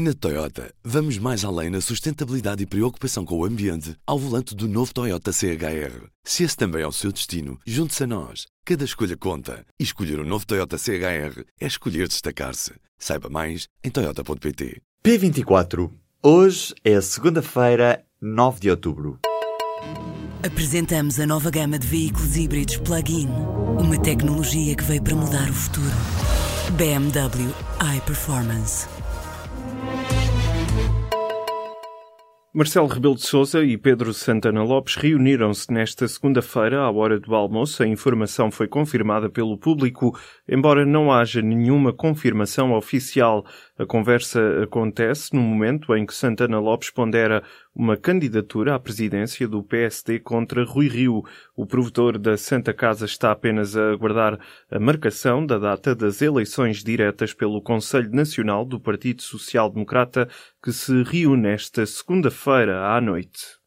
Na Toyota, vamos mais além na sustentabilidade e preocupação com o ambiente ao volante do novo Toyota CHR. Se esse também é o seu destino, junte-se a nós. Cada escolha conta. E escolher o um novo Toyota CHR é escolher destacar-se. Saiba mais em Toyota.pt. P24. Hoje é segunda-feira, 9 de outubro. Apresentamos a nova gama de veículos híbridos plug-in. Uma tecnologia que veio para mudar o futuro. BMW iPerformance. Marcelo Rebelo de Sousa e Pedro Santana Lopes reuniram-se nesta segunda-feira à hora do almoço. A informação foi confirmada pelo público, embora não haja nenhuma confirmação oficial. A conversa acontece no momento em que Santana Lopes pondera uma candidatura à presidência do PSD contra Rui Rio. O provedor da Santa Casa está apenas a aguardar a marcação da data das eleições diretas pelo Conselho Nacional do Partido Social Democrata, que se reúne esta segunda-feira à noite.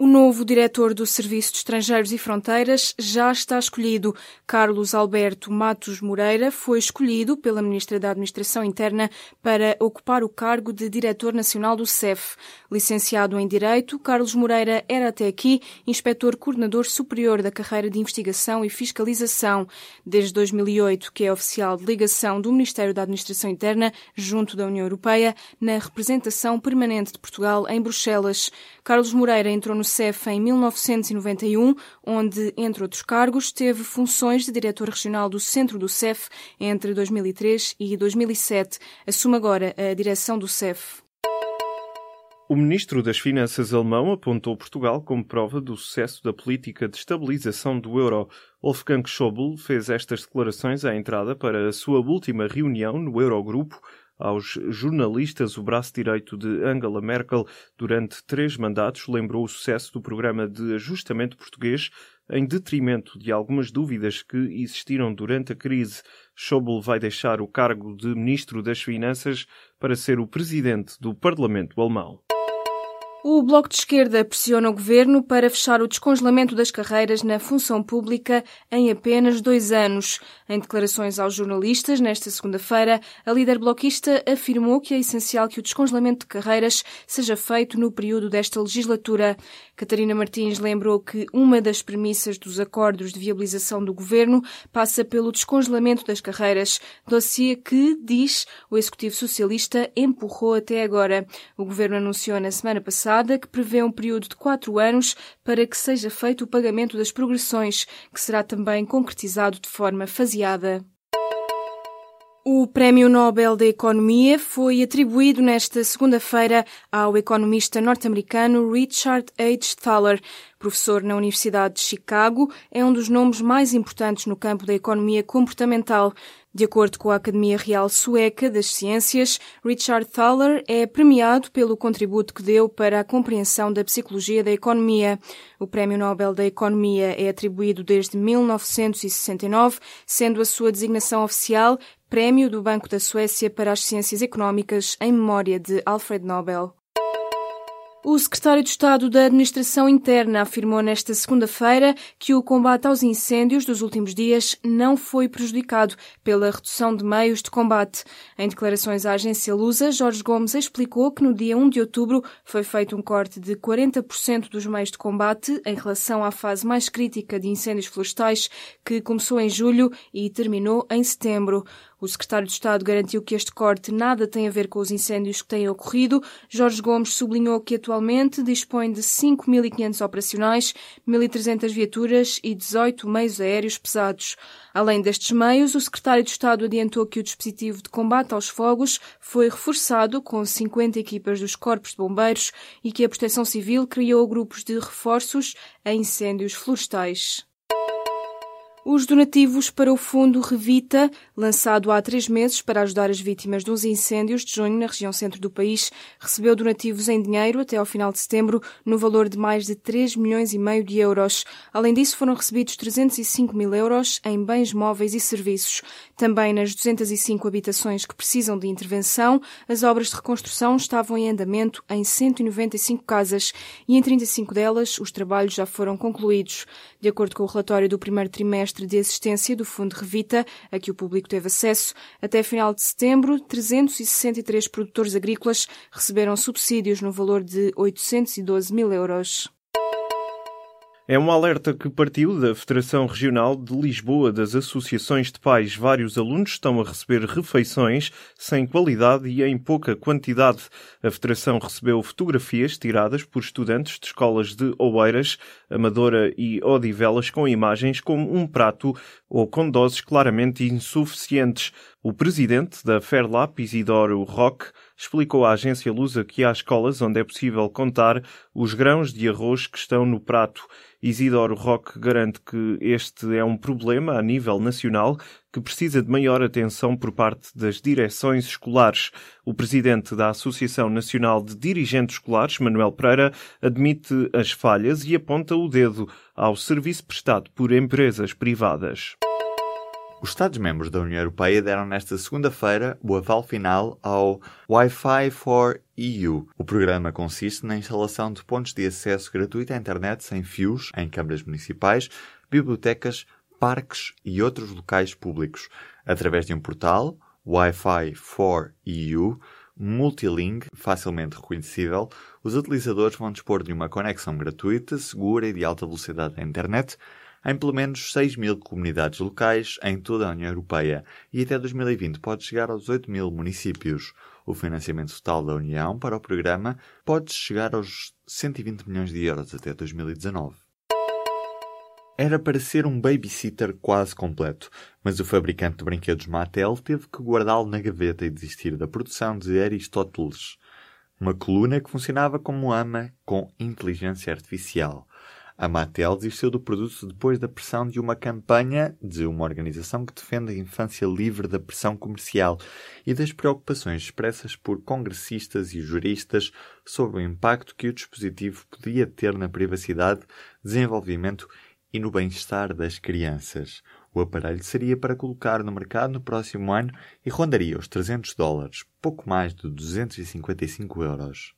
O novo diretor do Serviço de Estrangeiros e Fronteiras já está escolhido. Carlos Alberto Matos Moreira foi escolhido pela Ministra da Administração Interna para ocupar o cargo de Diretor Nacional do CEF. Licenciado em Direito, Carlos Moreira era até aqui inspetor coordenador superior da carreira de Investigação e Fiscalização. Desde 2008, que é oficial de ligação do Ministério da Administração Interna junto da União Europeia na representação permanente de Portugal em Bruxelas. Carlos Moreira entrou no CEF em 1991, onde, entre outros cargos, teve funções de diretor regional do centro do CEF entre 2003 e 2007. Assume agora a direção do CEF. O ministro das Finanças alemão apontou Portugal como prova do sucesso da política de estabilização do euro. Wolfgang Schäuble fez estas declarações à entrada para a sua última reunião no Eurogrupo, aos jornalistas, o braço direito de Angela Merkel durante três mandatos lembrou o sucesso do programa de ajustamento português em detrimento de algumas dúvidas que existiram durante a crise. Schäuble vai deixar o cargo de Ministro das Finanças para ser o Presidente do Parlamento Alemão. O Bloco de Esquerda pressiona o governo para fechar o descongelamento das carreiras na função pública em apenas dois anos. Em declarações aos jornalistas, nesta segunda-feira, a líder bloquista afirmou que é essencial que o descongelamento de carreiras seja feito no período desta legislatura. Catarina Martins lembrou que uma das premissas dos acordos de viabilização do governo passa pelo descongelamento das carreiras, dossiê que, diz, o Executivo Socialista empurrou até agora. O governo anunciou na semana passada que prevê um período de quatro anos para que seja feito o pagamento das progressões, que será também concretizado de forma faseada. O Prémio Nobel da Economia foi atribuído nesta segunda-feira ao economista norte-americano Richard H. Thaler. Professor na Universidade de Chicago, é um dos nomes mais importantes no campo da economia comportamental. De acordo com a Academia Real Sueca das Ciências, Richard Thaler é premiado pelo contributo que deu para a compreensão da psicologia da economia. O Prémio Nobel da Economia é atribuído desde 1969, sendo a sua designação oficial Prémio do Banco da Suécia para as Ciências Económicas em memória de Alfred Nobel. O secretário de Estado da Administração Interna afirmou nesta segunda-feira que o combate aos incêndios dos últimos dias não foi prejudicado pela redução de meios de combate. Em declarações à agência Lusa, Jorge Gomes explicou que no dia 1 de outubro foi feito um corte de 40% dos meios de combate em relação à fase mais crítica de incêndios florestais que começou em julho e terminou em setembro. O secretário de Estado garantiu que este corte nada tem a ver com os incêndios que têm ocorrido. Jorge Gomes sublinhou que atualmente dispõe de 5.500 operacionais, 1.300 viaturas e 18 meios aéreos pesados. Além destes meios, o secretário de Estado adiantou que o dispositivo de combate aos fogos foi reforçado com 50 equipas dos corpos de bombeiros e que a Proteção Civil criou grupos de reforços a incêndios florestais. Os donativos para o Fundo Revita, lançado há três meses para ajudar as vítimas dos incêndios de junho na região centro do país, recebeu donativos em dinheiro até ao final de setembro no valor de mais de 3 milhões e meio de euros. Além disso, foram recebidos 305 mil euros em bens móveis e serviços. Também nas 205 habitações que precisam de intervenção, as obras de reconstrução estavam em andamento em 195 casas e em 35 delas os trabalhos já foram concluídos. De acordo com o relatório do primeiro trimestre de assistência do Fundo Revita, a que o público teve acesso, até final de setembro, 363 produtores agrícolas receberam subsídios no valor de 812 mil euros. É um alerta que partiu da Federação Regional de Lisboa das associações de pais. Vários alunos estão a receber refeições sem qualidade e em pouca quantidade. A Federação recebeu fotografias tiradas por estudantes de escolas de Oeiras, Amadora e Odivelas com imagens como um prato ou com doses claramente insuficientes. O presidente da Fairlap, Isidoro Roque, explicou à agência Lusa que há escolas onde é possível contar os grãos de arroz que estão no prato. Isidoro Roque garante que este é um problema a nível nacional que precisa de maior atenção por parte das direções escolares. O presidente da Associação Nacional de Dirigentes Escolares, Manuel Pereira, admite as falhas e aponta o dedo ao serviço prestado por empresas privadas. Os Estados-membros da União Europeia deram nesta segunda-feira o aval final ao Wi-Fi for EU. O programa consiste na instalação de pontos de acesso gratuito à internet sem fios em câmaras municipais, bibliotecas, parques e outros locais públicos, através de um portal, Wi-Fi for EU, multilingue, facilmente reconhecível, os utilizadores vão dispor de uma conexão gratuita, segura e de alta velocidade à internet em pelo menos 6 mil comunidades locais em toda a União Europeia e até 2020 pode chegar aos 8 mil municípios. O financiamento total da União para o programa pode chegar aos 120 milhões de euros até 2019. Era para ser um babysitter quase completo, mas o fabricante de brinquedos Mattel teve que guardá-lo na gaveta e desistir da produção de Aristóteles, uma coluna que funcionava como ama com inteligência artificial. A Mattel desistiu do produto depois da pressão de uma campanha de uma organização que defende a infância livre da pressão comercial e das preocupações expressas por congressistas e juristas sobre o impacto que o dispositivo podia ter na privacidade, desenvolvimento e no bem-estar das crianças. O aparelho seria para colocar no mercado no próximo ano e rondaria os 300 dólares, pouco mais de 255 euros.